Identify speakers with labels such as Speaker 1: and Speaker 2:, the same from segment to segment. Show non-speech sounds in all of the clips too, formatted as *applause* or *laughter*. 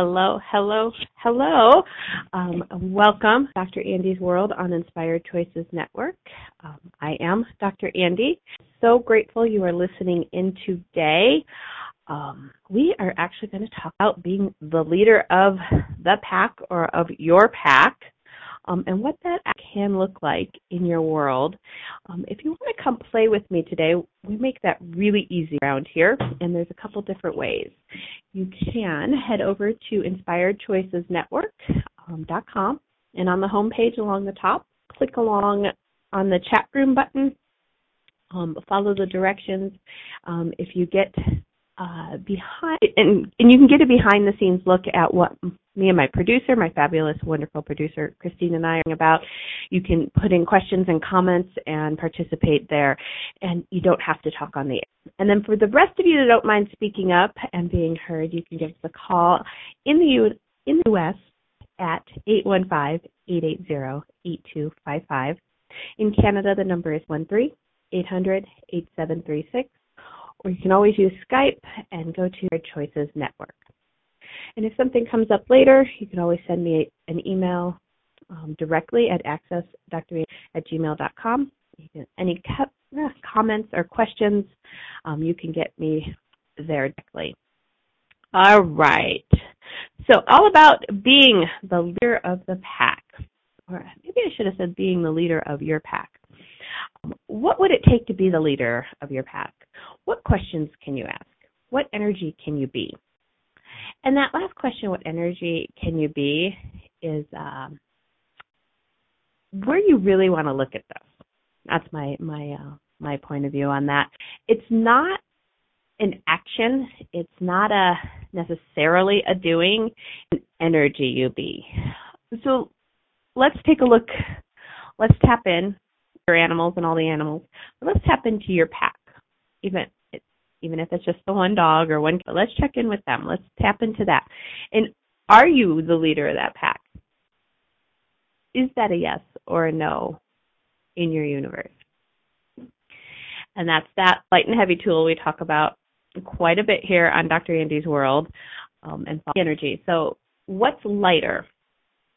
Speaker 1: Hello, hello, hello. Um, welcome, Dr. Andy's World on Inspired Choices Network. Um, I am Dr. Andy. So grateful you are listening in today. Um, we are actually going to talk about being the leader of the pack or of your pack um, and what that can look like in your world. Um, if you want to come play with me today, we make that really easy around here, and there's a couple different ways. You can head over to inspiredchoicesnetwork.com, and on the home page along the top, click along on the chat room button. Um, follow the directions. Um, if you get uh, behind, and, and you can get a behind the scenes look at what me and my producer, my fabulous, wonderful producer, Christine and I are about. You can put in questions and comments and participate there, and you don't have to talk on the air. And then for the rest of you that don't mind speaking up and being heard, you can give us a call in the U- in the U.S. at 815-880-8255. In Canada, the number is 13-800-8736 or you can always use Skype and go to your Choices Network. And if something comes up later, you can always send me an email um, directly at accessdr at gmail.com. Any co- uh, comments or questions, um, you can get me there directly. All right. So all about being the leader of the pack. Or maybe I should have said being the leader of your pack. Um, what would it take to be the leader of your pack? What questions can you ask? What energy can you be? And that last question, what energy can you be, is um, where you really want to look at this. That's my my uh, my point of view on that. It's not an action. It's not a necessarily a doing. An energy you be. So let's take a look. Let's tap in your animals and all the animals. Let's tap into your pack. Even even if it's just the one dog or one. Cat, let's check in with them. Let's tap into that. And are you the leader of that pack? Is that a yes or a no in your universe? And that's that light and heavy tool we talk about quite a bit here on Dr. Andy's World um, and energy. So, what's lighter,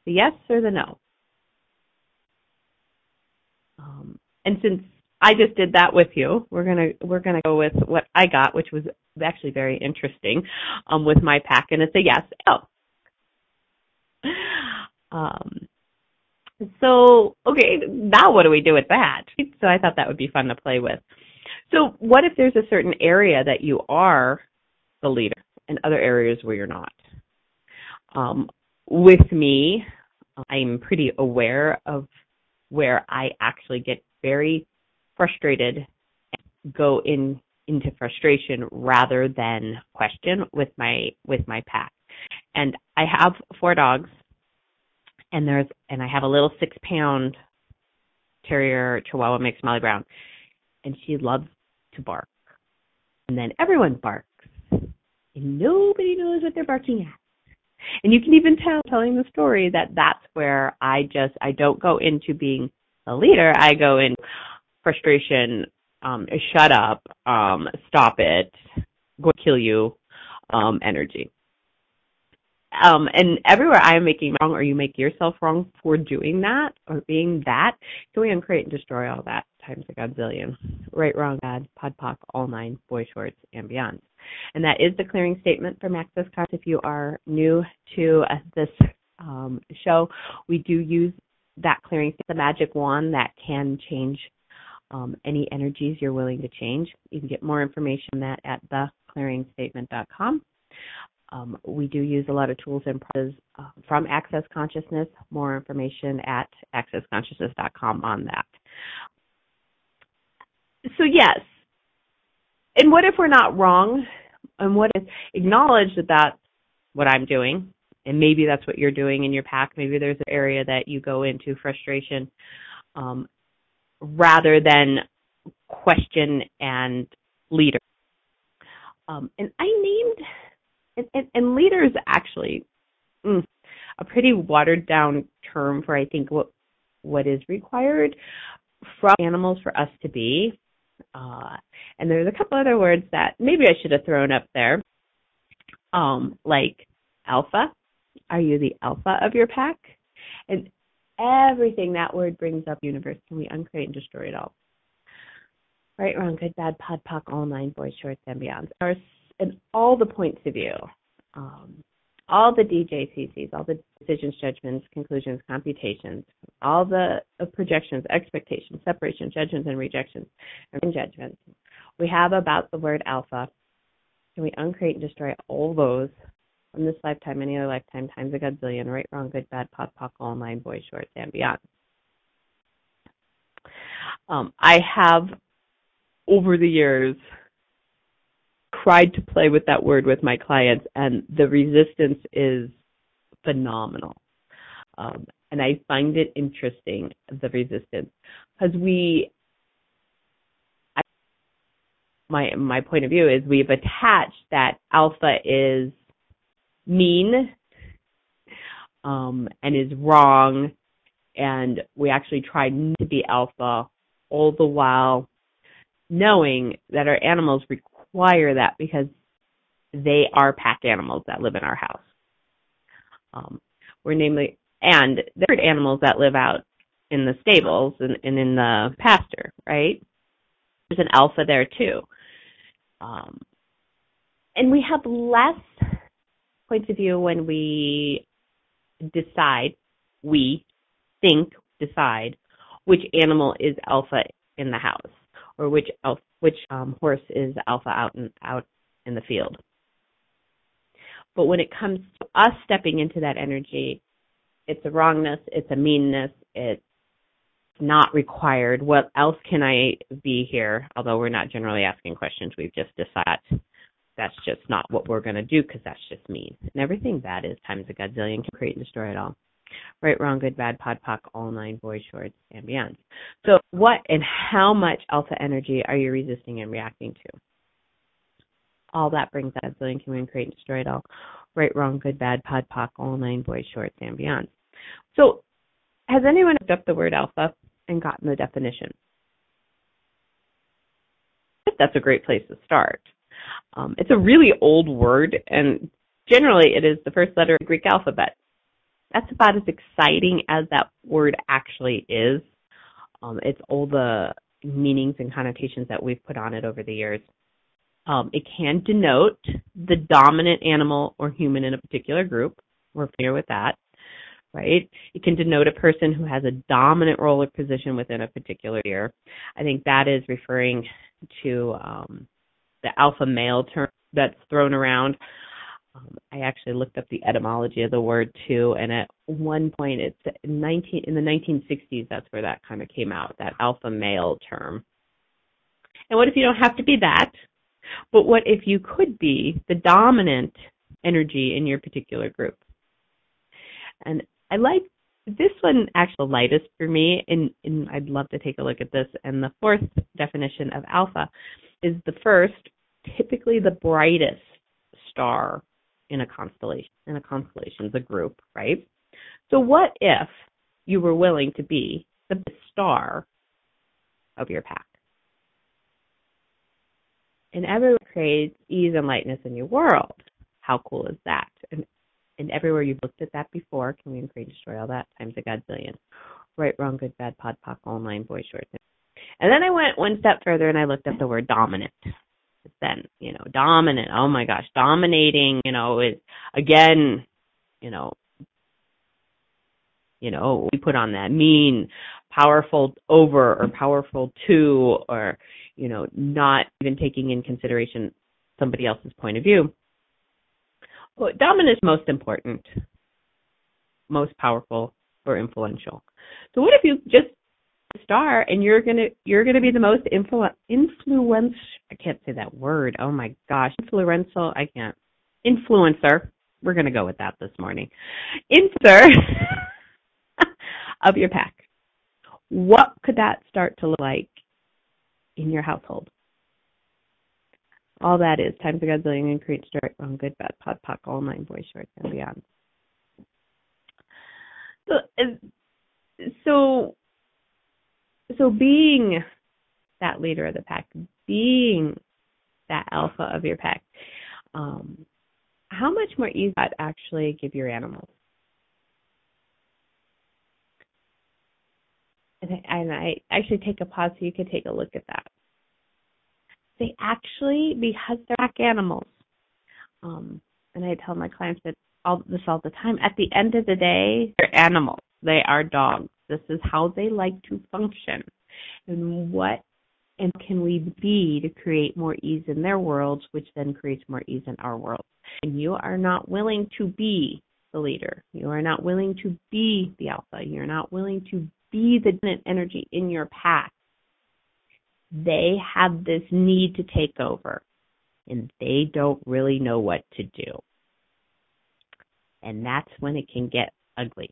Speaker 1: the yes or the no? Um, and since I just did that with you. We're gonna we're gonna go with what I got, which was actually very interesting, um, with my pack, and it's a yes. Oh. Um, so okay, now what do we do with that? So I thought that would be fun to play with. So what if there's a certain area that you are the leader and other areas where you're not? Um, with me, I'm pretty aware of where I actually get very frustrated go in into frustration rather than question with my with my pack. And I have four dogs and there's and I have a little six pound terrier chihuahua mix Molly Brown. And she loves to bark. And then everyone barks. And nobody knows what they're barking at. And you can even tell telling the story that that's where I just I don't go into being a leader. I go in frustration, um, shut up, um, stop it, go kill you, um, energy. Um, and everywhere I am making wrong or you make yourself wrong for doing that or being that, can we uncreate and destroy all that times a godzillion? Right, wrong, bad, pod, poc, all nine, boy shorts, and beyond. And that is the clearing statement from Access Cards. If you are new to uh, this um, show, we do use that clearing, the magic wand that can change um, any energies you're willing to change. You can get more information on that at theclearingstatement.com. Um, we do use a lot of tools and processes uh, from Access Consciousness. More information at accessconsciousness.com on that. So yes, and what if we're not wrong? And what if acknowledge that that's what I'm doing, and maybe that's what you're doing in your pack. Maybe there's an area that you go into frustration um, rather than question and leader. Um, and I named and, and, and leader is actually mm, a pretty watered down term for I think what what is required from animals for us to be. Uh, and there's a couple other words that maybe I should have thrown up there, um, like alpha. Are you the alpha of your pack? And everything that word brings up universe, can we uncreate and destroy it all? Right, wrong, good, bad, pod, poc, all nine, boys, shorts, and beyond. And all the points of view, um, all the DJCCs, all the decisions, judgments, conclusions, computations, all the projections, expectations, separations, judgments, and rejections, and judgments we have about the word alpha. Can we uncreate and destroy all those from this lifetime, any other lifetime, times a godzillion, right, wrong, good, bad, pod, poc, all nine, boys, shorts, and beyond? Um, I have, over the years, tried to play with that word with my clients, and the resistance is phenomenal. Um, and I find it interesting, the resistance, because we, my my point of view is we've attached that alpha is mean um, and is wrong, and we actually try to be alpha, all the while knowing that our animals require that because they are pack animals that live in our house. Um, we're namely, and there are animals that live out in the stables and, and in the pasture, right? There's an alpha there too. Um, and we have less points of view when we decide, we think, decide which animal is alpha in the house or which which um, horse is alpha out and out in the field. But when it comes to us stepping into that energy, it's a wrongness, it's a meanness, it's not required. What else can I be here? Although we're not generally asking questions, we've just decided that's just not what we're going to do because that's just mean. And everything bad is times a godzillion can create and destroy it all. Right, wrong, good, bad, pod, poc, all nine, boys, shorts, and beyond. So, what and how much alpha energy are you resisting and reacting to? All that brings that zillion can create, and destroy it all. Right, wrong, good, bad, pod, poc, all nine, boys, shorts, and beyond. So, has anyone looked up the word alpha and gotten the definition? That's a great place to start. Um, it's a really old word, and generally it is the first letter of the Greek alphabet that's about as exciting as that word actually is. Um, it's all the meanings and connotations that we've put on it over the years. Um, it can denote the dominant animal or human in a particular group. We're familiar with that, right? It can denote a person who has a dominant role or position within a particular year. I think that is referring to um, the alpha male term that's thrown around. Um, I actually looked up the etymology of the word too, and at one point, it's 19 in the 1960s. That's where that kind of came out, that alpha male term. And what if you don't have to be that? But what if you could be the dominant energy in your particular group? And I like this one actually lightest for me, and, and I'd love to take a look at this. And the fourth definition of alpha is the first, typically the brightest star in a constellation. In a constellation is a group, right? So what if you were willing to be the star of your pack? And everyone creates ease and lightness in your world. How cool is that? And and everywhere you've looked at that before, can we increase destroy all that times a godzillion? Right, wrong, good, bad, pod, poc, all nine, boy, short. And then I went one step further and I looked up the word dominant. Then you know dominant. Oh my gosh dominating you know is again you know you know we put on that mean powerful over or powerful to or you know not even taking in consideration somebody else's point of view. Well, dominant is most important most powerful or influential. So what if you just star and you're gonna you're gonna be the most influ influence I can't say that word. Oh my gosh. Influential I can't influencer. we're to go with that this morning. Insert *laughs* of your pack. What could that start to look like in your household? All that is times a gazillion and create start wrong, good, bad, pod, poc, all nine boys, shorts, and beyond. So, so, so being that leader of the pack, being that alpha of your pack, um, how much more ease that actually give your animals? And I, and I actually take a pause so you could take a look at that. They actually, because they're pack animals, um, and I tell my clients that all this all the time. At the end of the day, they're animals. They are dogs. This is how they like to function. And what and can we be to create more ease in their worlds, which then creates more ease in our world? And you are not willing to be the leader. You are not willing to be the alpha. You're not willing to be the dominant energy in your pack. They have this need to take over and they don't really know what to do. And that's when it can get ugly.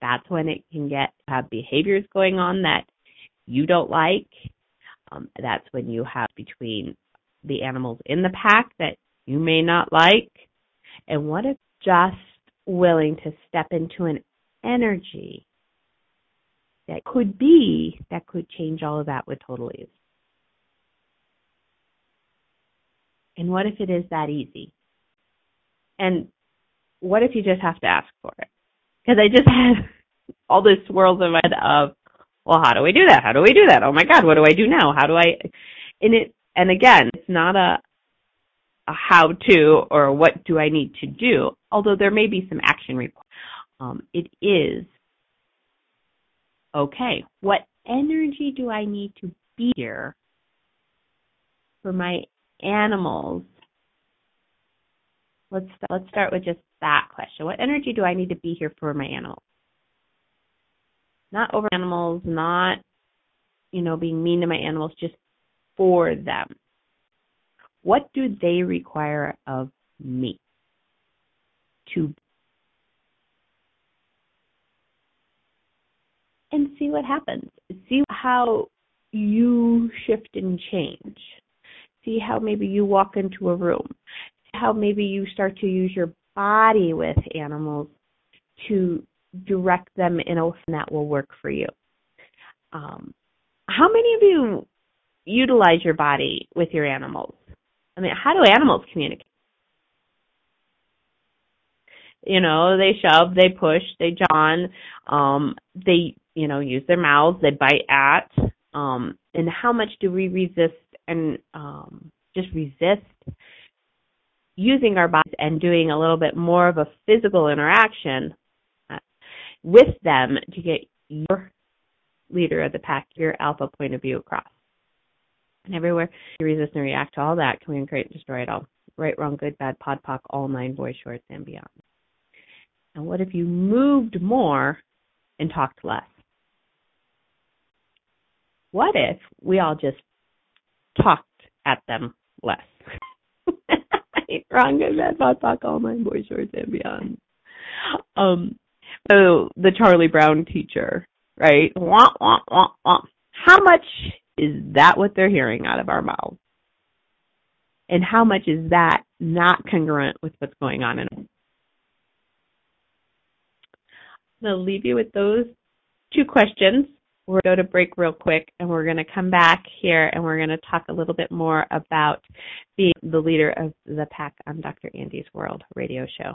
Speaker 1: That's when it can get have behaviors going on that you don't like um, that's when you have between the animals in the pack that you may not like, and what if just willing to step into an energy that could be that could change all of that with total ease. And what if it is that easy? And what if you just have to ask for it? Because I just had all this swirls in my head of well, how do we do that? How do we do that? Oh my God, what do I do now? How do I, and it, and again, it's not a, a how to or what do I need to do, although there may be some action required. Um, it is, okay, what energy do I need to be here for my animals? Let's, let's start with just that question. What energy do I need to be here for my animals? not over animals, not, you know, being mean to my animals, just for them. What do they require of me to and see what happens. See how you shift and change. See how maybe you walk into a room. See how maybe you start to use your body with animals to direct them in a way that will work for you. Um, how many of you utilize your body with your animals? I mean, how do animals communicate? You know, they shove, they push, they john, um, they, you know, use their mouths, they bite at, um, and how much do we resist and um, just resist using our bodies and doing a little bit more of a physical interaction uh, with them to get your leader of the pack, your alpha point of view across. And everywhere you resist and react to all that, can we create and destroy it all? Right, wrong, good, bad, pod, poc, all nine boys, shorts, and beyond. And what if you moved more and talked less? What if we all just talked at them less? Wrong, good, bad, pod, poc, all nine boys, shorts, and beyond. Um, so the Charlie Brown teacher, right? Wah, wah, wah, wah. How much is that what they're hearing out of our mouths? And how much is that not congruent with what's going on in them? I'll leave you with those two questions. We're going to break real quick and we're going to come back here and we're going to talk a little bit more about being the leader of the pack on um, Dr. Andy's World radio show.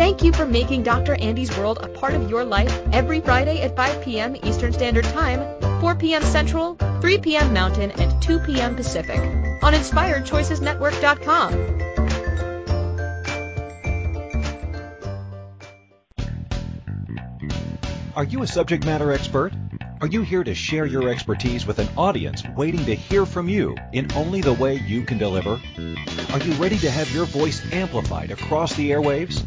Speaker 2: Thank you for making Dr. Andy's World a part of your life every Friday at 5 p.m. Eastern Standard Time, 4 p.m. Central, 3 p.m. Mountain, and 2 p.m. Pacific on InspiredChoicesNetwork.com.
Speaker 3: Are you a subject matter expert? Are you here to share your expertise with an audience waiting to hear from you in only the way you can deliver? Are you ready to have your voice amplified across the airwaves?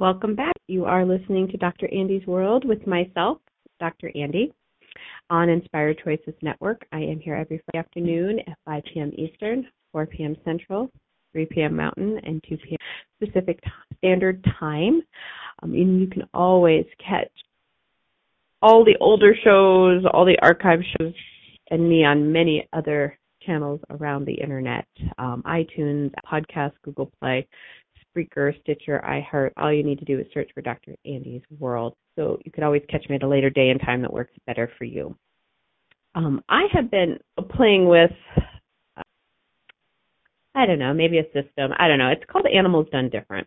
Speaker 1: Welcome back. You are listening to Dr. Andy's World with myself, Dr. Andy, on Inspired Choices Network. I am here every Friday afternoon at 5 p.m. Eastern, 4 p.m. Central, 3 p.m. Mountain, and 2 p.m. Pacific Standard Time. Um, and you can always catch all the older shows, all the archive shows, and me on many other channels around the internet um, iTunes, podcast, Google Play. Spreaker, Stitcher, iHeart. All you need to do is search for Dr. Andy's World. So you could always catch me at a later day and time that works better for you. Um, I have been playing with, uh, I don't know, maybe a system. I don't know. It's called Animals Done Different,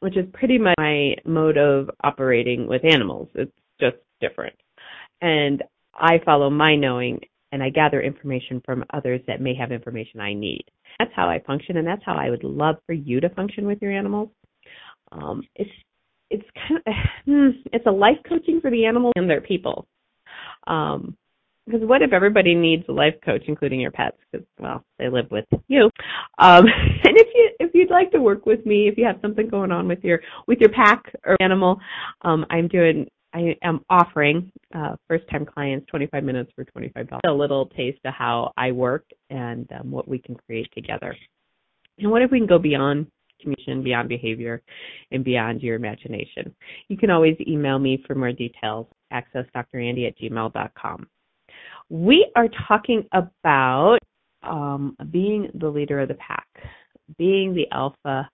Speaker 1: which is pretty much my mode of operating with animals. It's just different. And I follow my knowing and I gather information from others that may have information I need. That's how I function, and that's how I would love for you to function with your animals. Um, it's it's kind of *sighs* hmm, it's a life coaching for the animals and their people. Um, because what if everybody needs a life coach, including your pets? Because well, they live with you. Um, *laughs* and if you if you'd like to work with me, if you have something going on with your with your pack or animal, um, I'm doing I am offering uh, first-time clients 25 minutes for $25. A little taste of how I work and um, what we can create together. And what if we can go beyond communication, beyond behavior, and beyond your imagination? You can always email me for more details. Access drandy at gmail.com. We are talking about um, being the leader of the pack, being the alpha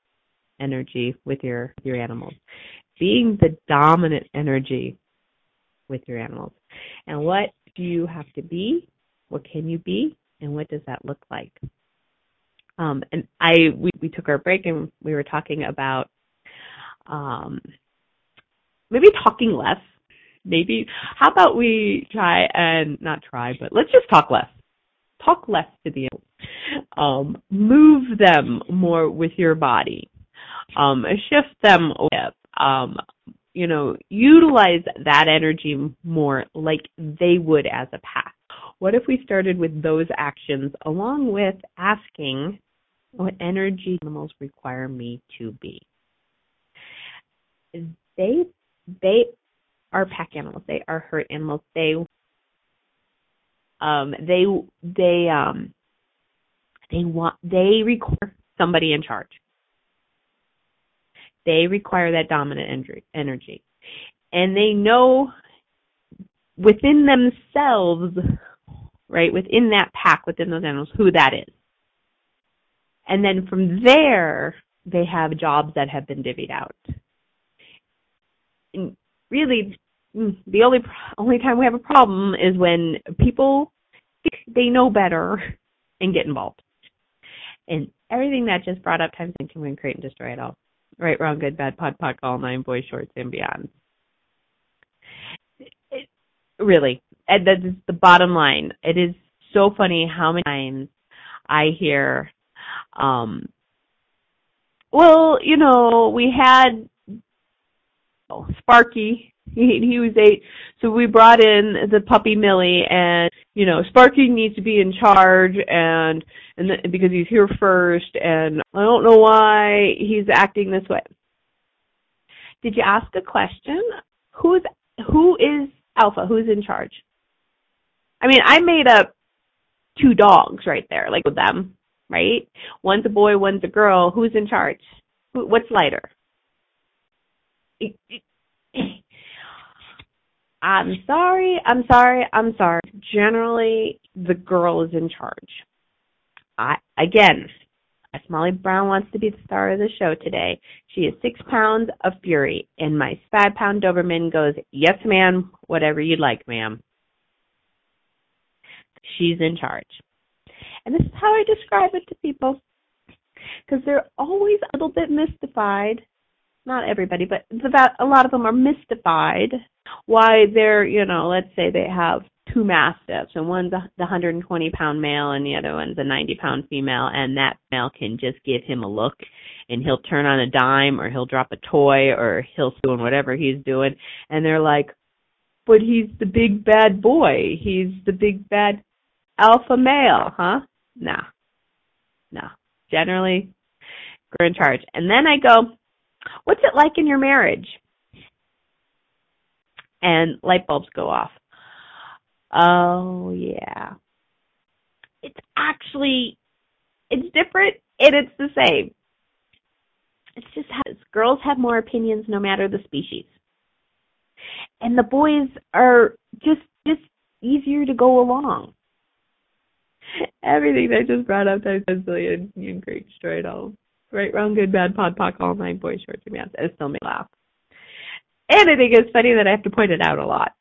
Speaker 1: energy with your your animals being the dominant energy with your animals. And what do you have to be? What can you be? And what does that look like? Um, and I we, we took our break and we were talking about um, maybe talking less. Maybe how about we try and not try, but let's just talk less. Talk less to the animals. Um, move them more with your body. Um, shift them away um, you know, utilize that energy more like they would as a pack. What if we started with those actions along with asking what energy animals require me to be? They they are pack animals. They are herd animals. They um they they um they want they require somebody in charge. They require that dominant energy. And they know within themselves, right, within that pack, within those animals, who that is. And then from there, they have jobs that have been divvied out. And really, the only only time we have a problem is when people think they know better and get involved. And everything that just brought up times and can create and destroy it all. Right, wrong, good, bad, pod, pod, all nine, boys, shorts, and beyond. It, really, and that's the bottom line. It is so funny how many times I hear, um, well, you know, we had oh, Sparky He, he was eight. So we brought in the puppy Millie and, you know, Sparky needs to be in charge and, and the, because he's here first and I don't know why he's acting this way. Did you ask a question? Who's, who is Alpha? Who's in charge? I mean, I made up two dogs right there, like with them, right? One's a boy, one's a girl. Who's in charge? What's lighter? I'm sorry, I'm sorry, I'm sorry. Generally, the girl is in charge. I again, Molly Brown wants to be the star of the show today, she is six pounds of fury, and my five pound Doberman goes, "Yes, ma'am, whatever you'd like, ma'am." She's in charge, and this is how I describe it to people, because they're always a little bit mystified not everybody, but a lot of them are mystified why they're, you know, let's say they have two mastiffs and one's the 120 pound male and the other one's a 90 pound female and that male can just give him a look and he'll turn on a dime or he'll drop a toy or he'll doing whatever he's doing and they're like but he's the big bad boy. He's the big bad alpha male huh? No. No. Generally we're in charge. And then i go What's it like in your marriage? And light bulbs go off. Oh, yeah. It's actually, it's different and it's the same. It's just how girls have more opinions no matter the species. And the boys are just, just easier to go along. Everything I just brought up, said, and you and Greg straight all Right, wrong, good, bad, pod, poc, all nine boys, short, and yes. It still me laugh. And I think it's funny that I have to point it out a lot.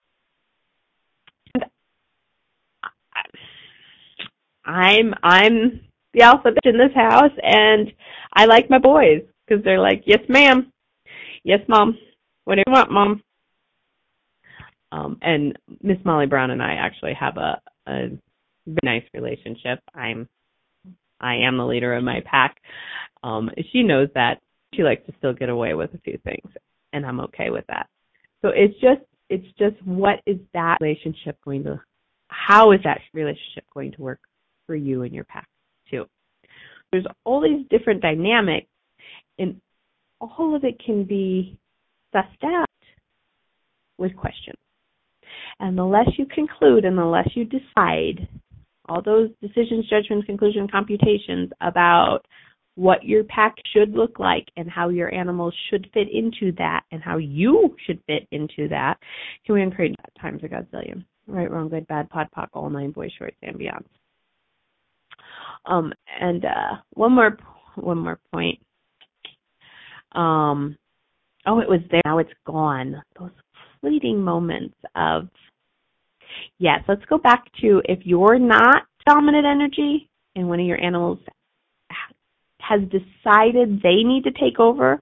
Speaker 1: I'm I'm the alpha bitch in this house, and I like my boys because they're like, yes, ma'am, yes, mom, what do you want, mom? Um, and Miss Molly Brown and I actually have a a nice relationship. I'm I am the leader of my pack. Um, she knows that she likes to still get away with a few things, and I'm okay with that. So it's just it's just what is that relationship going to how is that relationship going to work for you and your pack too? There's all these different dynamics and all of it can be sussed out with questions. And the less you conclude and the less you decide, all those decisions, judgments, conclusions, computations about what your pack should look like and how your animals should fit into that and how you should fit into that. Can we encourage that? Times a godzillion right wrong good bad pod poc all nine boys shorts and um and uh one more one more point. Um oh it was there. Now it's gone. Those fleeting moments of yes let's go back to if you're not dominant energy and one of your animals has decided they need to take over,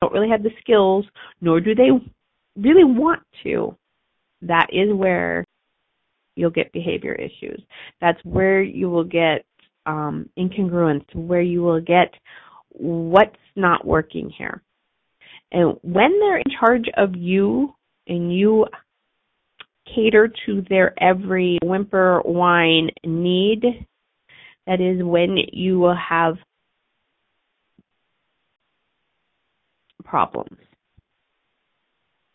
Speaker 1: don't really have the skills, nor do they really want to, that is where you'll get behavior issues. That's where you will get um, incongruence, where you will get what's not working here. And when they're in charge of you and you cater to their every whimper, whine, need, that is when you will have problems.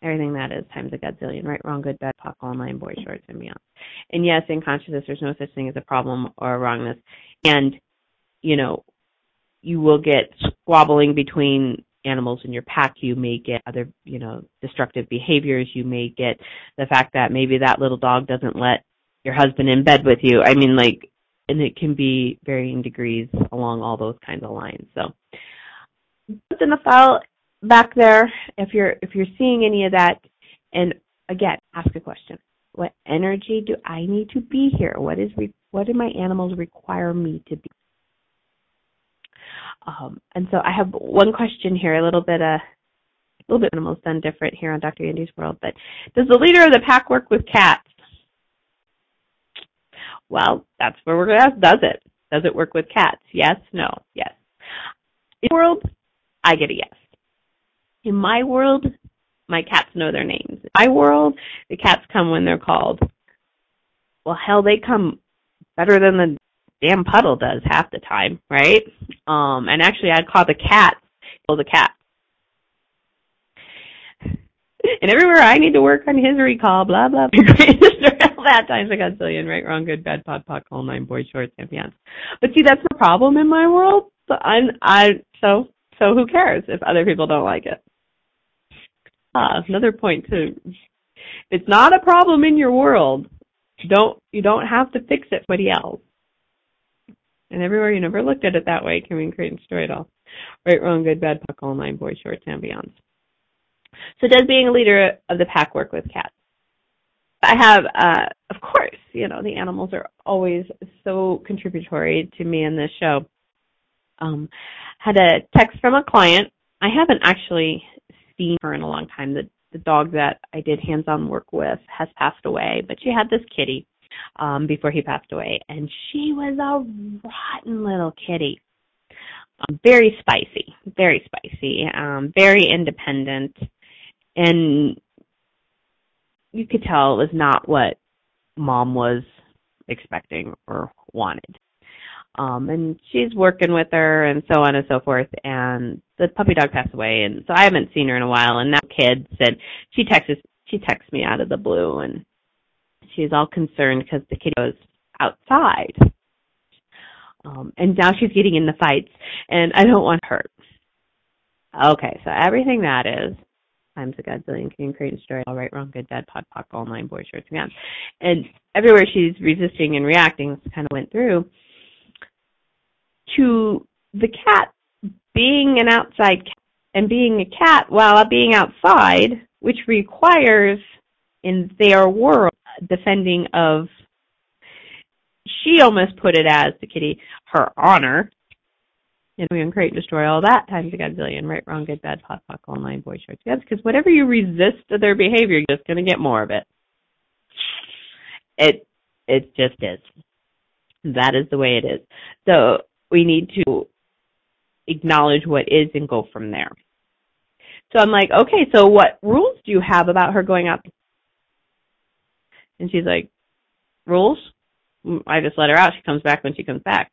Speaker 1: Everything that is times a godzillion, right, wrong, good, bad, poc, all nine, boy, shorts, and beyond. And yes, in consciousness, there's no such thing as a problem or a wrongness. And, you know, you will get squabbling between animals in your pack. You may get other, you know, destructive behaviors. You may get the fact that maybe that little dog doesn't let your husband in bed with you. I mean, like, and it can be varying degrees along all those kinds of lines. So, in the file back there, if you're if you're seeing any of that, and again, ask a question: What energy do I need to be here? What is re- what do my animals require me to be? Um, and so I have one question here, a little bit uh, a little bit animals done different here on Dr. Andy's World. But does the leader of the pack work with cats? Well, that's where we're going to ask. Does it? Does it work with cats? Yes. No. Yes. In the world, I get a yes in my world, my cats know their names. In my world, the cats come when they're called. Well, hell, they come better than the damn poodle does half the time, right? Um, and actually, I'd call the cat, well, the cat. And everywhere I need to work on his recall, blah blah. blah. all that times I got zillion, right, wrong, good, bad, pod, poc, all nine, boy, shorts, and. But see, that's the problem in my world. So I'm, I, so, so who cares if other people don't like it? Uh, another point to, it's not a problem in your world. Don't, you don't have to fix it somebody else. And everywhere you never looked at it that way can we create and destroy it all. Right, wrong, good, bad, puck, all nine, boys, shorts, and beyond. So does being a leader of the pack work with cats? I have, uh, of course, you know, the animals are always so contributory to me in this show. Um, had a text from a client. I haven't actually seen her in a long time. The, the dog that I did hands-on work with has passed away, but she had this kitty um, before he passed away, and she was a rotten little kitty. Um, very spicy, very spicy, um, very independent, and you could tell it was not what mom was expecting or wanted. Um, and she's working with her and so on and so forth. And the puppy dog passed away, and so I haven't seen her in a while. And now kid said she texts she texts me out of the blue, and she's all concerned because the kitty goes outside. Um, and now she's getting in the fights, and I don't want her. Okay, so everything that is times a godzillion can create and destroy all right, wrong, good, bad, pod, poc, all nine, boys, shorts, and And everywhere she's resisting and reacting, this kind of went through to the cat being an outside cat and being a cat while being outside, which requires in their world defending of she almost put it as the kitty her honor and we uncreate and destroy all that times a godzillion, right, wrong, good, bad, pod, poc, all nine, boy, shorts, yes, because whatever you resist to their behavior, you're just going to get more of it. It, it just is. That is the way it is. So we need to acknowledge what is and go from there. So I'm like, okay, so what rules do you have about her going out? And she's like, rules? Mm, I just let her out. She comes back when she comes back.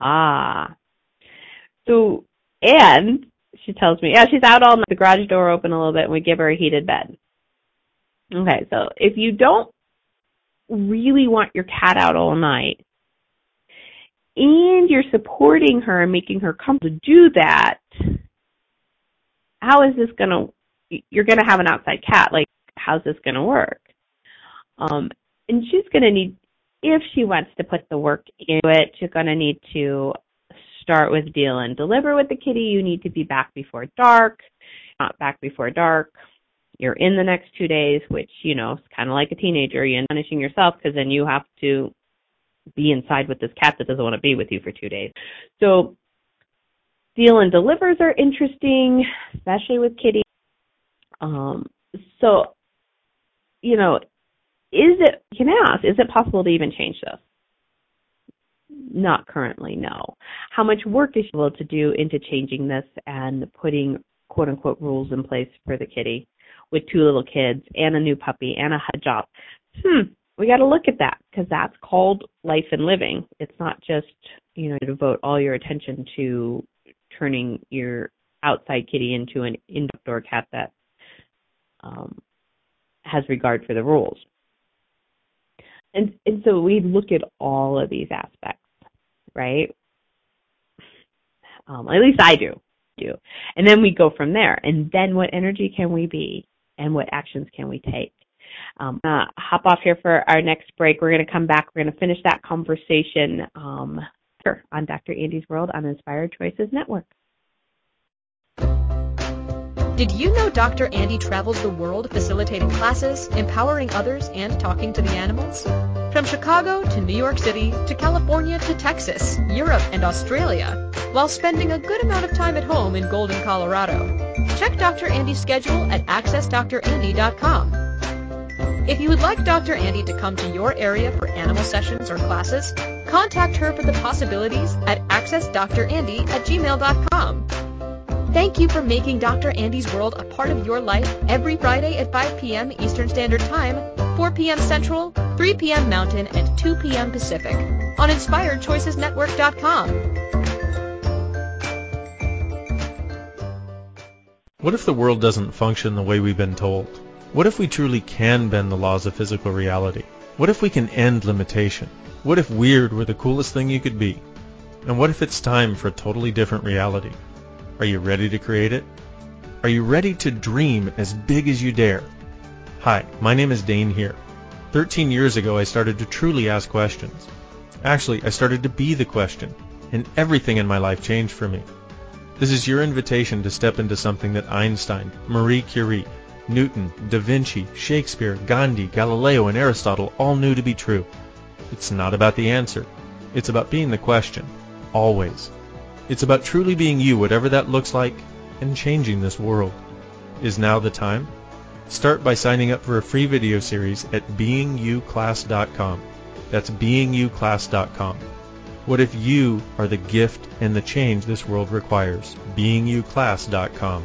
Speaker 1: Ah, so, and she tells me, yeah, she's out all night, the garage door open a little bit, and we give her a heated bed. Okay, so if you don't really want your cat out all night, and you're supporting her and making her comfortable to do that, how is this gonna, you're gonna have an outside cat, like, how's this gonna work? Um, and she's gonna need, if she wants to put the work into it, she's gonna need to start with deal and deliver with the kitty, you need to be back before dark, not back before dark. You're in the next two days, which, you know, is kind of like a teenager. You're punishing yourself because then you have to be inside with this cat that doesn't want to be with you for two days. So deal and delivers are interesting, especially with kitty. Um, so, you know, is it, you can ask, is it possible to even change this? Not currently, no. How much work is she able to do into changing this and putting quote unquote rules in place for the kitty with two little kids and a new puppy and a job? Hmm, we got to look at that because that's called life and living. It's not just, you know, devote all your attention to turning your outside kitty into an indoor cat that um, has regard for the rules. And and so we look at all of these aspects right? Um, at least I do. Do. And then we go from there. And then what energy can we be? And what actions can we take? Um, uh, hop off here for our next break. We're going to come back. We're going to finish that conversation um, on Dr. Andy's World on Inspired Choices Network.
Speaker 2: Did you know Dr. Andy travels the world facilitating classes, empowering others, and talking to the animals? From Chicago to New York City to California to Texas, Europe, and Australia, while spending a good amount of time at home in Golden, Colorado. Check Dr. Andy's schedule at accessdrandy.com. If you would like Dr. Andy to come to your area for animal sessions or classes, contact her for the possibilities at accessdrandy at gmail.com. Thank you for making Dr. Andy's World a part of your life every Friday at 5 p.m. Eastern Standard Time, 4 p.m. Central, 3 p.m. Mountain, and 2 p.m. Pacific on InspiredChoicesNetwork.com.
Speaker 4: What if the world doesn't function the way we've been told? What if we truly can bend the laws of physical reality? What if we can end limitation? What if weird were the coolest thing you could be? And what if it's time for a totally different reality? Are you ready to create it? Are you ready to dream as big as you dare? Hi, my name is Dain Heer. 13 years ago, I started to truly ask questions. Actually, I started to be the question, and everything in my life changed for me. This is your invitation to step into something that Einstein, Marie Curie, Newton, Da Vinci, Shakespeare, Gandhi, Galileo, and Aristotle all knew to be true. It's not about the answer. It's about being the question. Always. It's about truly being you, whatever that looks like, and changing this world. Is now the time? Start by signing up for a free video series at beingyouclass.com. That's beingyouclass.com. What if you are the gift and the change this world requires? beingyouclass.com.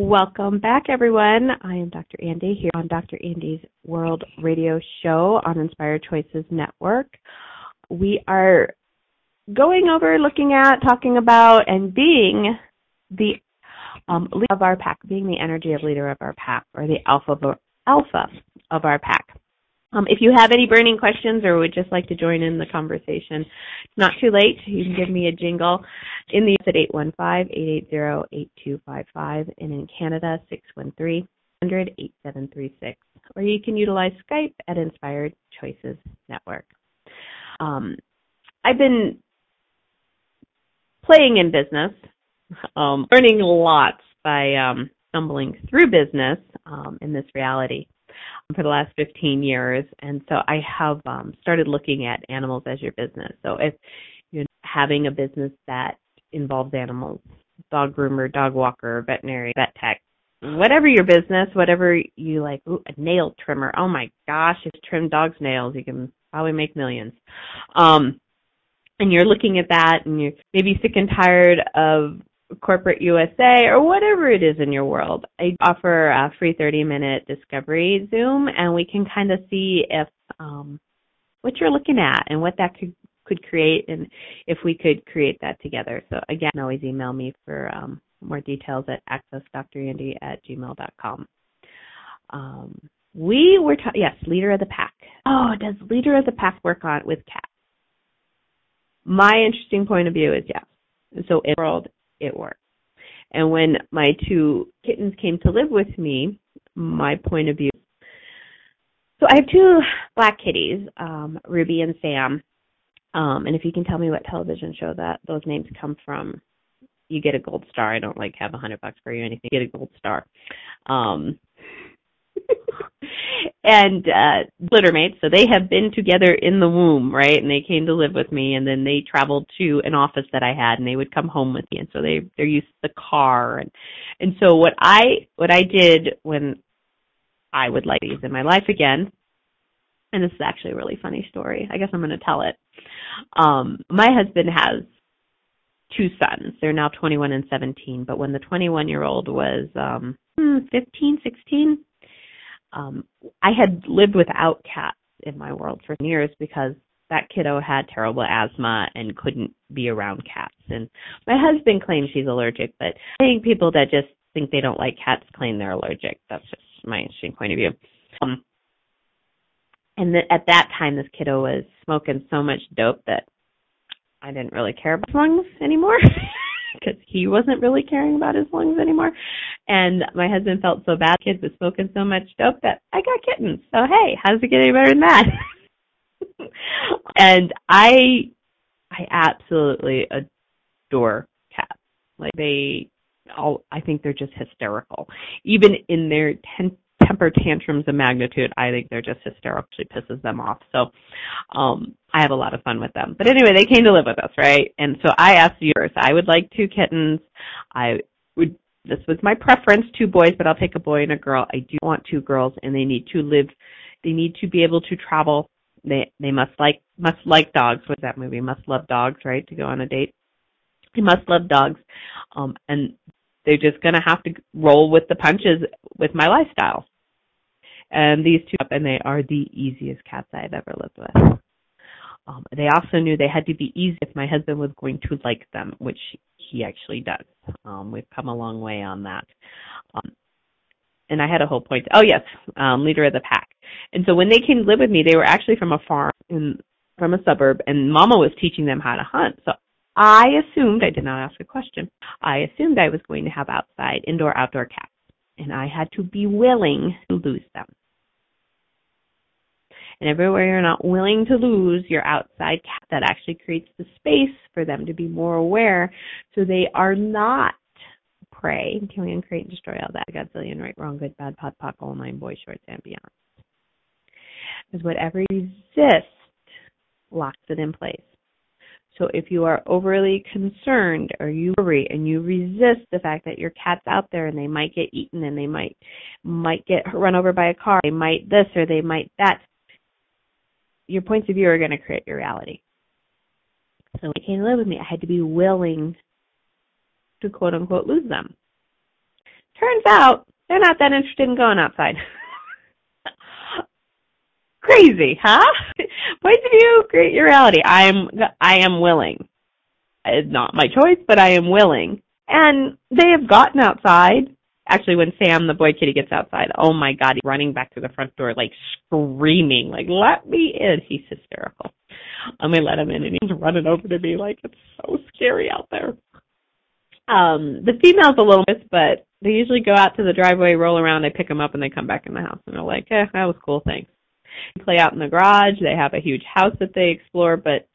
Speaker 1: Welcome back, everyone. I am Dr. Andy here on Dr. Andy's World Radio Show on Inspired Choices Network. We are going over, looking at, talking about, and being the um, leader of our pack, being the energy of leader of our pack, or the alpha of, alpha of our pack. Um, if you have any burning questions or would just like to join in the conversation, it's not too late. You can give me a jingle in the US at 815-880-8255 and in Canada 613-100-8736. Or you can utilize Skype at Inspired Choices Network. Um, I've been playing in business, um, learning lots by um, stumbling through business um, in this reality for the last 15 years, and so I have um, started looking at animals as your business. So if you're having a business that involves animals, dog groomer, dog walker, veterinary, vet tech, whatever your business, whatever you like, ooh, a nail trimmer. Oh my gosh, if you trim dogs' nails, you can probably make millions. Um, and you're looking at that, and you're maybe sick and tired of corporate USA or whatever it is in your world. I offer a free 30 minute discovery Zoom and we can kind of see if um, what you're looking at and what that could could create and if we could create that together. So again, always email me for um, more details at accessdrandy at gmail.com. Um, we were ta- yes, leader of the pack. Oh, does leader of the pack work on with cats? My interesting point of view is yes. So in the world, it works. And when my two kittens came to live with me, my point of view. So I have two black kitties, um, Ruby and Sam. Um, and if you can tell me what television show that those names come from, you get a gold star. I don't like have a hundred bucks for you or anything. You get a gold star. Um, and uh littermates so they have been together in the womb right? And they came to live with me and then they traveled to an office that i had and they would come home with me. And so they they're used to the car. And and so what i what i did when i would like these in my life again and this is actually a really funny story. I guess i'm going to tell it. Um my husband has two sons. They're now 21 and 17 but when the 21 year old was um 15 16 um I had lived without cats in my world for years because that kiddo had terrible asthma and couldn't be around cats. And my husband claims he's allergic, but I think people that just think they don't like cats claim they're allergic. That's just my interesting point of view. Um, and at that time, this kiddo was smoking so much dope that I didn't really care about his lungs anymore. *laughs* because he wasn't really caring about his lungs anymore. And my husband felt so bad. Kids were smoking so much dope that I got kittens. So hey, how does it get any better than that? *laughs* and I, I absolutely adore cats. Like they all I think they're just hysterical. Even in their ten, temper tantrums of magnitude, I think they're just hysterical. Actually pisses them off. So um I have a lot of fun with them. But anyway, they came to live with us, right? And so I asked yours. I would like two kittens. I would this was my preference, two boys, but I'll take a boy and a girl. I do want two girls and they need to live they need to be able to travel. They they must like must like dogs. What's that movie? Must love dogs, right? To go on a date. They must love dogs. Um and they're just gonna have to roll with the punches with my lifestyle. And these two and they are the easiest cats I've ever lived with. Um, they also knew they had to be easy if my husband was going to like them, which he actually does. Um, we've come a long way on that. Um, and I had a whole point. Oh yes, um, leader of the pack. And so when they came to live with me, they were actually from a farm in from a suburb, and Mama was teaching them how to hunt. So I assumed I did not ask a question. I assumed I was going to have outside indoor outdoor cats, and I had to be willing to lose them. And everywhere you're not willing to lose your outside cat, that actually creates the space for them to be more aware so they are not prey. Can we uncreate and destroy all that? Godzillion, right, wrong, good, bad, pod, poc, all nine, boys, shorts, and beyond. Because whatever resist locks it in place. So if you are overly concerned or you worry and you resist the fact that your cat's out there and they might get eaten and they might might get run over by a car, they might this or they might that, your points of view are going to create your reality. So when came to live with me, I had to be willing to quote unquote lose them. Turns out they're not that interested in going outside. *laughs* Crazy, huh? *laughs* Points of view, create your reality. I am I am willing. It's not my choice, but I am willing. And they have gotten outside. Actually, when Sam, the boy kitty, gets outside, oh my god, he's running back to the front door, like screaming, like, let me in. He's hysterical. I'm let him in, and he's running over to me like, it's so scary out there. Um, the female's a little miss, but they usually go out to the driveway, roll around, they pick them up, and they come back in the house, and they're like, eh, that was cool, thanks. They play out in the garage, they have a huge house that they explore, but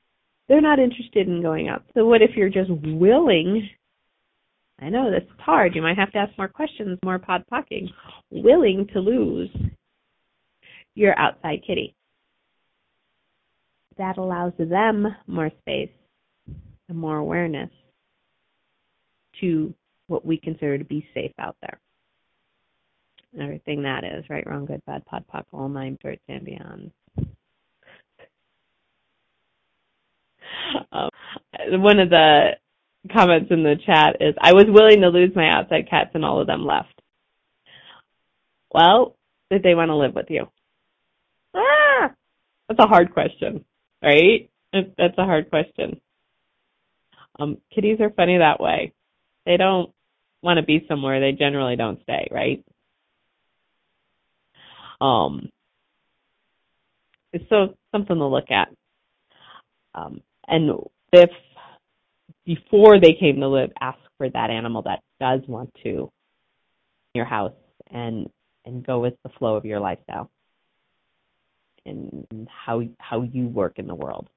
Speaker 1: they're not interested in going out. So what if you're just willing I know this is hard. You might have to ask more questions, more pod pocking. Willing to lose your outside kitty. That allows them more space and more awareness to what we consider to be safe out there. Everything that is, right, wrong, good, bad, pod, poc, all nine shorts and beyond. Um, one of the comments in the chat is, I was willing to lose my outside cats and all of them left. Well, did they want to live with you? Ah, that's a hard question, right? That's a hard question. Um, kitties are funny that way they don't want to be somewhere, they generally don't stay, right? Um, it's so something to look at. Um, and if before they came to live, ask for that animal that does want to your house and and go with the flow of your lifestyle and how how you work in the world.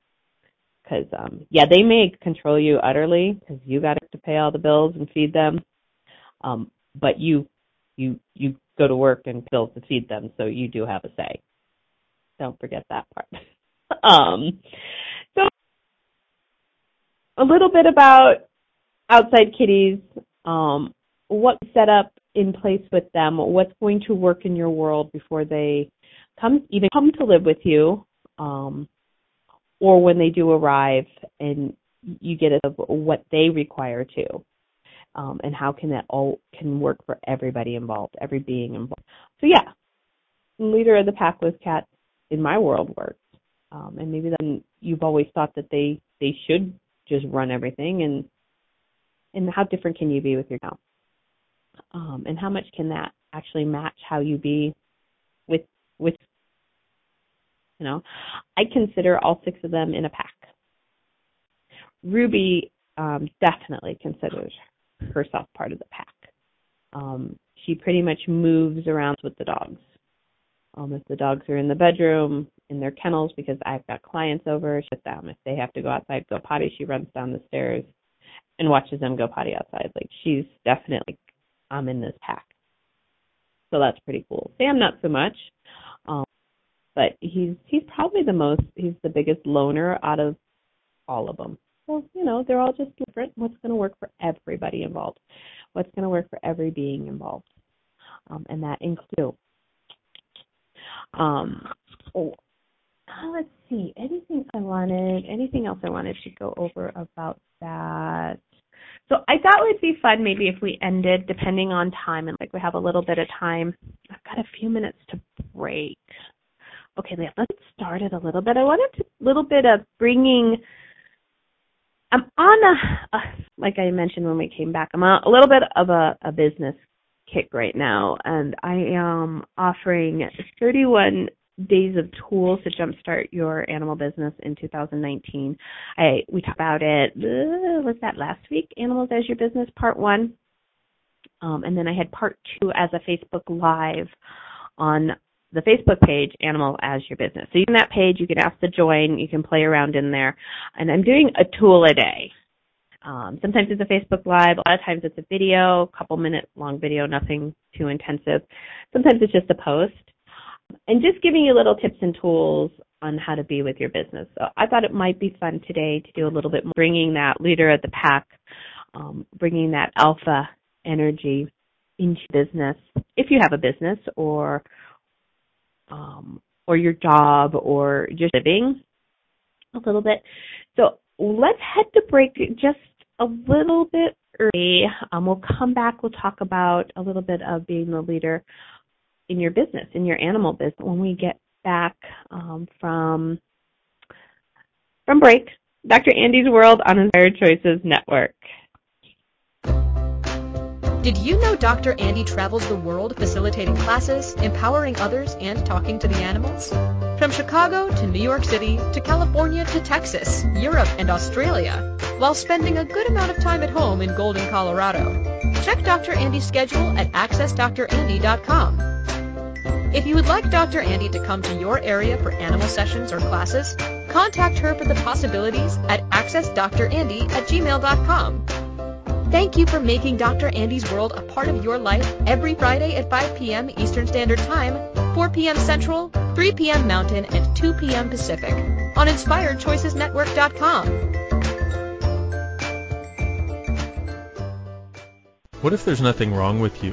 Speaker 1: Because um yeah they may control you utterly because you got to pay all the bills and feed them. Um but you you you go to work and bills to feed them so you do have a say. Don't forget that part. *laughs* Um a little bit about outside kitties um what set up in place with them what's going to work in your world before they come even come to live with you um or when they do arrive and you get of what they require to um, and how can that all can work for everybody involved every being involved. So yeah leader of the pack with cats in my world works. Um, and maybe then you've always thought that they they should just run everything and and how different can you be with your cat um, and how much can that actually match how you be with with you know, I consider all six of them in a pack. Ruby um, definitely considers herself part of the pack. Um, she pretty much moves around with the dogs. Um, if the dogs are in the bedroom, in their kennels because I've got clients over with them. If they have to go outside go potty, she runs down the stairs and watches them go potty outside. Like she's definitely I'm in this pack. So that's pretty cool. Sam not so much. Um but he's he's probably the most he's the biggest loner out of all of them. Well, you know, they're all just different. What's going to work for everybody involved? What's going to work for every being involved? Um, and that includes um, oh, uh, let's see. Anything I wanted? Anything else I wanted to go over about that? So I thought it would be fun maybe if we ended, depending on time, and like we have a little bit of time. I've got a few minutes to break. Okay, Leah, let's start it a little bit. I wanted a little bit of bringing. I'm on a, a, like I mentioned when we came back. I'm on a little bit of a, a business kick right now, and I am offering 31 days of tools to jumpstart your animal business in 2019. I we talked about it. Uh, was that last week? Animals as your business, part one, um, and then I had part two as a Facebook Live on the Facebook page, Animal as Your Business. So you can that page, you can ask to join, you can play around in there, and I'm doing a tool a day. Um, sometimes it's a Facebook Live. A lot of times it's a video, a couple minute long video, nothing too intensive. Sometimes it's just a post. And just giving you little tips and tools on how to be with your business. So I thought it might be fun today to do a little bit more, bringing that leader of the pack, um, bringing that alpha energy into business. If you have a business or um, or your job or your living a little bit. So let's head to break just a little bit early. Um, we'll come back. We'll talk about a little bit of being the leader in your business, in your animal business, when we get back um, from from break. Dr. Andy's World on Inspired Choices Network.
Speaker 2: Did you know Dr. Andy travels the world facilitating classes, empowering others, and talking to the animals? From Chicago to New York City to California to Texas, Europe, and Australia, while spending a good amount of time at home in Golden, Colorado. Check Dr. Andy's schedule at accessdrandy.com. If you would like Dr. Andy to come to your area for animal sessions or classes, contact her for the possibilities at accessdrandy at gmail.com. Thank you for making Dr. Andy's World a part of your life every Friday at 5 p.m. Eastern Standard Time, 4 p.m. Central, 3 p.m. Mountain, and 2 p.m. Pacific on InspiredChoicesNetwork.com.
Speaker 4: What if there's nothing wrong with you?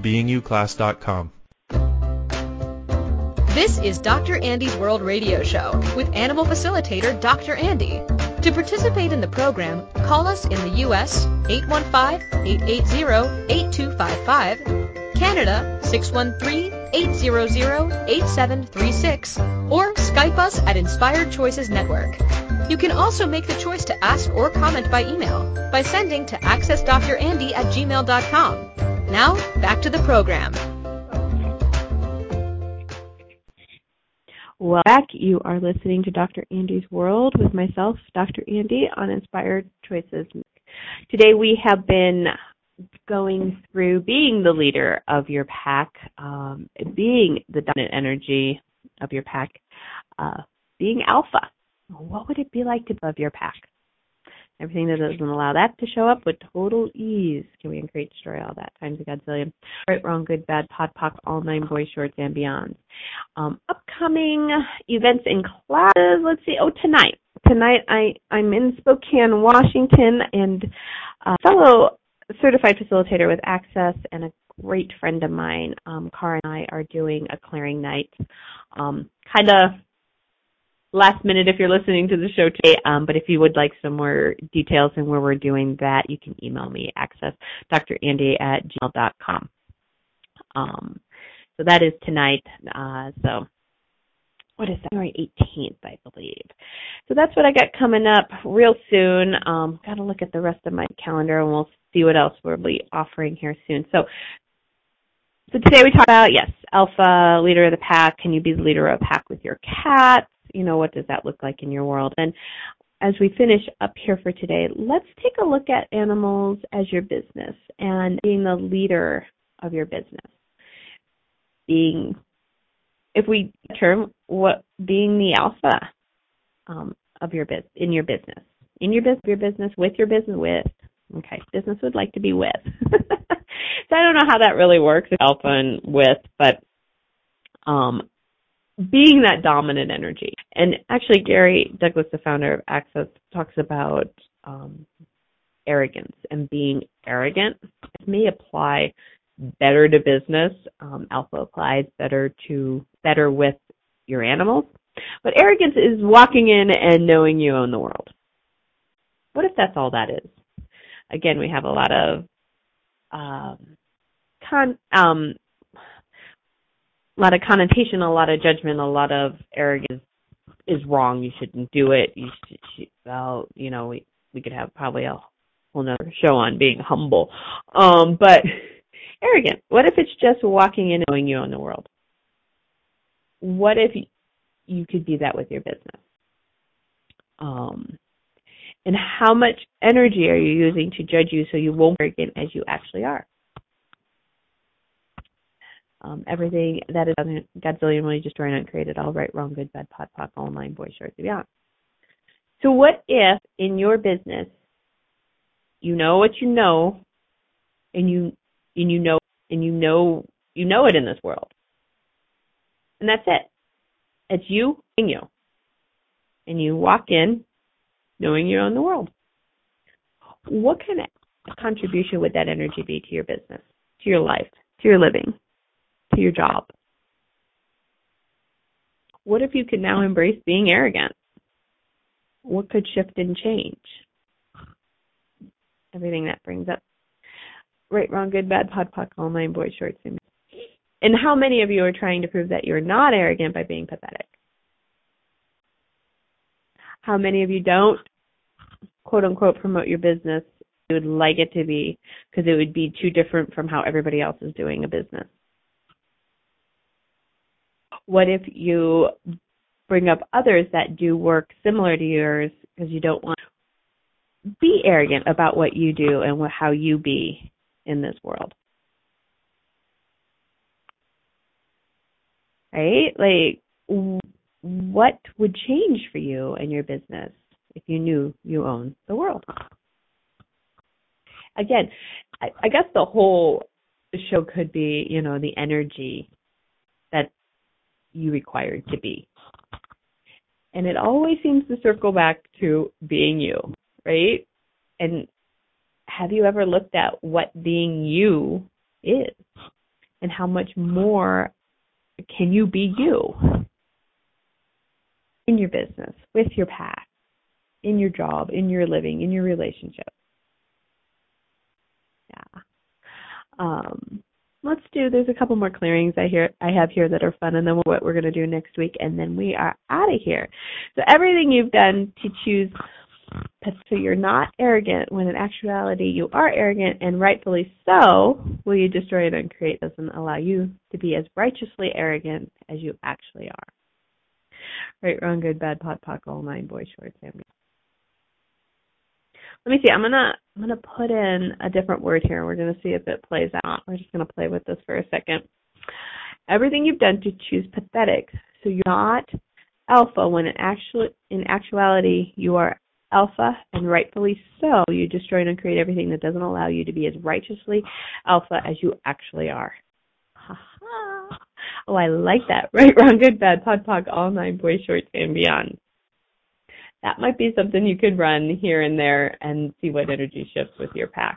Speaker 4: beingyouclass.com.
Speaker 2: This is Dr. Andy's World Radio Show with animal facilitator Dr. Andy. To participate in the program, call us in the U.S. 815-880-8255, Canada 613-800-8736, or Skype us at Inspired Choices Network. You can also make the choice to ask or comment by email by sending to accessdrandy at gmail.com. Now, back to the program.
Speaker 1: Well, back. You are listening to Dr. Andy's World with myself, Dr. Andy, on Inspired Choices. Today we have been going through being the leader of your pack, um, being the dominant energy of your pack, uh, being alpha. What would it be like to love your pack? Everything that doesn't allow that to show up with total ease. Can we create destroy all that times a godzillion? Right, wrong, good, bad, pod, poc, all nine boy shorts and beyond. Um, upcoming events and classes. Let's see. Oh, tonight. tonight I I'm in Spokane, Washington, and a fellow certified facilitator with Access and a great friend of mine, um, Cara and I are doing a clearing night. Um, kind of last minute if you're listening to the show today. Um, but if you would like some more details and where we're doing that, you can email me access drandy at gmail.com. Um, so that is tonight. Uh, so what is that? January 18th, I believe. So that's what I got coming up real soon. Um, got to look at the rest of my calendar and we'll see what else we'll be offering here soon. So, so today we talk about yes, alpha leader of the pack. Can you be the leader of a pack with your cats? You know, what does that look like in your world? And as we finish up here for today, let's take a look at animals as your business and being the leader of your business. Being, if we term what being the alpha um, of your business in your business, in your business, your business, with your business, with. Okay, business would like to be with. *laughs* so I don't know how that really works, alpha and with, but um, being that dominant energy. And actually, Gary Douglas, the founder of Access, talks about um, arrogance and being arrogant. It may apply better to business. Um, alpha applies better to better with your animals. But arrogance is walking in and knowing you own the world. What if that's all that is? Again, we have a lot of um, con, um, a lot of connotation, a lot of judgment, a lot of arrogance is wrong. You shouldn't do it. You should, well, you know, we we could have probably a whole nother show on being humble. Um, but *laughs* arrogant. What if it's just walking in and knowing you own the world? What if you could be that with your business? Um, and how much energy are you using to judge you so you won't arrogant as you actually are? Um, everything that is Godzilla destroyed and created, all right, wrong, good, bad, pod, poc, online, boy, short, to beyond. So what if in your business you know what you know and you and you know and you know you know it in this world. And that's it. It's you and you. And you walk in knowing you're own the world. What kind of contribution would that energy be to your business, to your life, to your living? To your job? What if you could now embrace being arrogant? What could shift and change? Everything that brings up right, wrong, good, bad, pod, poc, all nine boys, shorts, and and how many of you are trying to prove that you're not arrogant by being pathetic? How many of you don't quote unquote promote your business you would like it to be because it would be too different from how everybody else is doing a business? What if you bring up others that do work similar to yours because you don't want to be arrogant about what you do and what, how you be in this world? Right? Like, what would change for you and your business if you knew you own the world? Again, I, I guess the whole show could be, you know, the energy you required to be. And it always seems to circle back to being you, right? And have you ever looked at what being you is? And how much more can you be you in your business, with your path, in your job, in your living, in your relationship? Yeah. Um, let's do there's a couple more clearings I hear I have here that are fun and then what we're going to do next week and then we are out of here. So everything you've done to choose so you're not arrogant when in actuality you are arrogant and rightfully so will you destroy it and create doesn't allow you to be as righteously arrogant as you actually are. Right, wrong, good, bad, pod, poc, all nine, boy, short, Sammy let me see. I'm gonna I'm gonna put in a different word here. And we're gonna see if it plays out. We're just gonna play with this for a second. Everything you've done to choose pathetic, so you're not alpha when in actual in actuality you are alpha, and rightfully so. You destroy and create everything that doesn't allow you to be as righteously alpha as you actually are. Ha ha. Oh, I like that. *laughs* Right, wrong, good, bad, pod, poc, all nine, boys, shorts, and beyond. That might be something you could run here and there and see what energy shifts with your pack.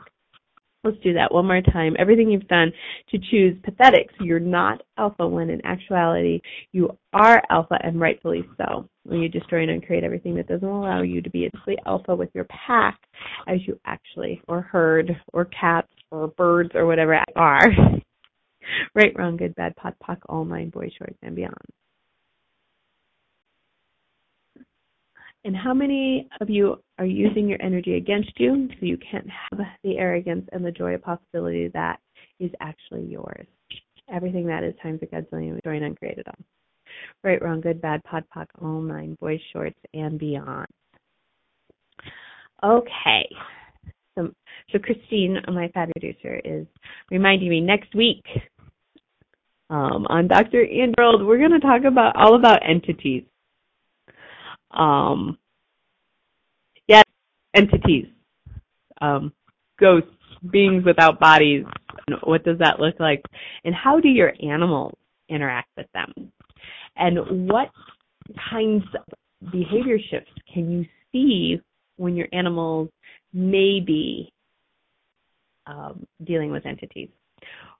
Speaker 1: Let's do that one more time. Everything you've done to choose pathetic. So you're not alpha when in actuality you are alpha and rightfully so. When you destroy and uncreate everything that doesn't allow you to be a alpha with your pack as you actually, or herd, or cats, or birds, or whatever are. *laughs* right, wrong, good, bad, pod, poc, all nine, boy, shorts, and beyond. And how many of you are using your energy against you so you can't have the arrogance and the joy of possibility that is actually yours? Everything that is times a godzillion, joy and uncreated all. Right, wrong, good, bad, pod, poc, all nine, boys, shorts, and beyond. Okay. So, so Christine, my fab producer, is reminding me next week um, on Dr. Andy's World, we're going to talk about all about entities. Um, yes, entities, um, ghosts, beings without bodies. What does that look like? And how do your animals interact with them? And what kinds of behavior shifts can you see when your animals may be um, dealing with entities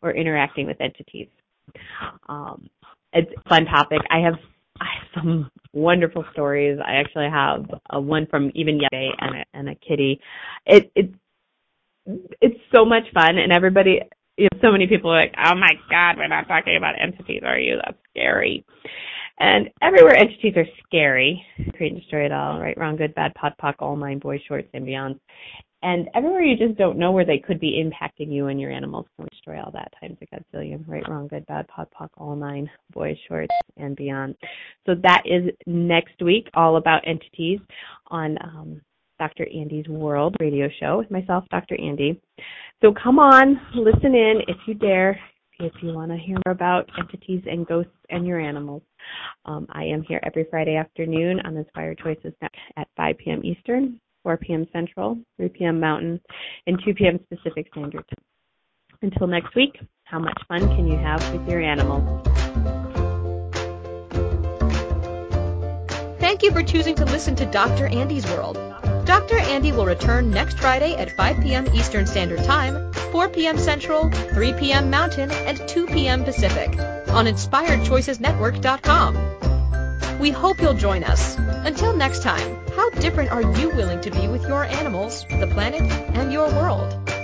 Speaker 1: or interacting with entities? Um, it's a fun topic. I have I have some wonderful stories. I actually have a one from even yesterday and a, and a kitty. It it it's so much fun, and everybody. You know, so many people are like, "Oh my God, we're not talking about entities, are you? That's scary." And everywhere entities are scary, create and destroy it all, right, wrong, good, bad, pod, poc, all nine, boys, shorts, and beyond. And everywhere you just don't know where they could be impacting you and your animals can we destroy all that times a gazillion. Right, wrong, good, bad, pod, poc, all nine, boys, shorts, and beyond. So that is next week, all about entities on um, Dr. Andy's World radio show with myself, Dr. Andy. So come on, listen in if you dare, if you want to hear about entities and ghosts and your animals. Um, I am here every Friday afternoon on Inspired Choices at 5 p.m. Eastern, 4 p.m. Central, 3 p.m. Mountain, and 2 p.m. Pacific Standard Time. Until next week, how much fun can you have with your animals?
Speaker 2: Thank you for choosing to listen to Dr. Andy's World. Dr. Andy will return next Friday at 5 p.m. Eastern Standard Time, 4 p.m. Central, 3 p.m. Mountain, and 2 p.m. Pacific on InspiredChoicesNetwork.com. We hope you'll join us. Until next time, how different are you willing to be with your animals, the planet, and your world?